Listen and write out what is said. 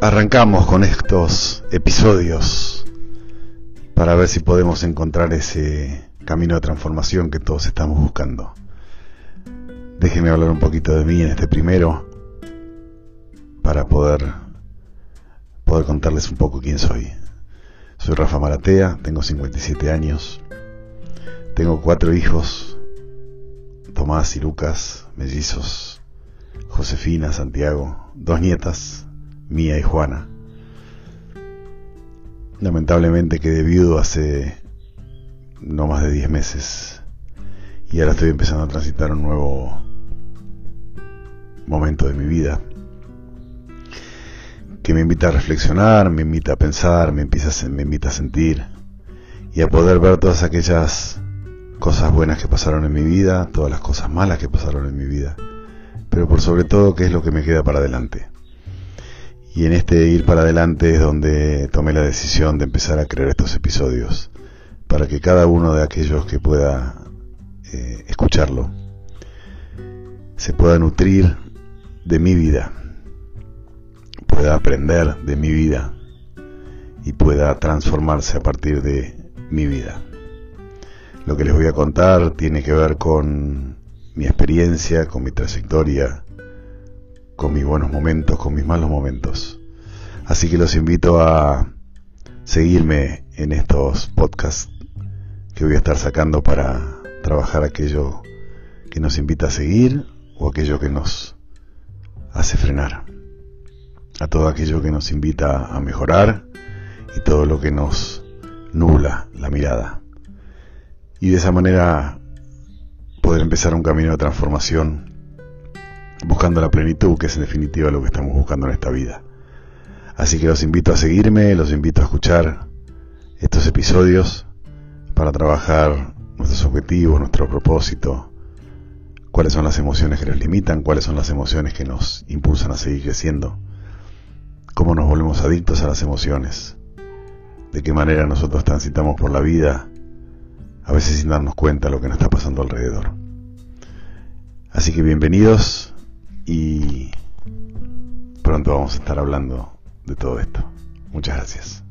arrancamos con estos episodios para ver si podemos encontrar ese camino de transformación que todos estamos buscando. Déjenme hablar un poquito de mí en este primero para poder poder contarles un poco quién soy. Soy Rafa Maratea, tengo 57 años, tengo cuatro hijos, Tomás y Lucas, mellizos, Josefina, Santiago, dos nietas, Mía y Juana. Lamentablemente quedé viudo hace no más de 10 meses y ahora estoy empezando a transitar un nuevo momento de mi vida que me invita a reflexionar, me invita a pensar, me, empieza me invita a sentir y a poder ver todas aquellas cosas buenas que pasaron en mi vida, todas las cosas malas que pasaron en mi vida, pero por sobre todo qué es lo que me queda para adelante. Y en este ir para adelante es donde tomé la decisión de empezar a crear estos episodios, para que cada uno de aquellos que pueda eh, escucharlo se pueda nutrir de mi vida, pueda aprender de mi vida y pueda transformarse a partir de mi vida. Lo que les voy a contar tiene que ver con mi experiencia, con mi trayectoria, con mis buenos momentos, con mis malos momentos. Así que los invito a seguirme en estos podcasts que voy a estar sacando para trabajar aquello que nos invita a seguir o aquello que nos hace frenar. A todo aquello que nos invita a mejorar y todo lo que nos nubla la mirada. Y de esa manera poder empezar un camino de transformación buscando la plenitud, que es en definitiva lo que estamos buscando en esta vida. Así que los invito a seguirme, los invito a escuchar estos episodios para trabajar nuestros objetivos, nuestro propósito, cuáles son las emociones que nos limitan, cuáles son las emociones que nos impulsan a seguir creciendo, cómo nos volvemos adictos a las emociones, de qué manera nosotros transitamos por la vida, a veces sin darnos cuenta de lo que nos está pasando alrededor. Así que bienvenidos y pronto vamos a estar hablando de todo esto. Muchas gracias.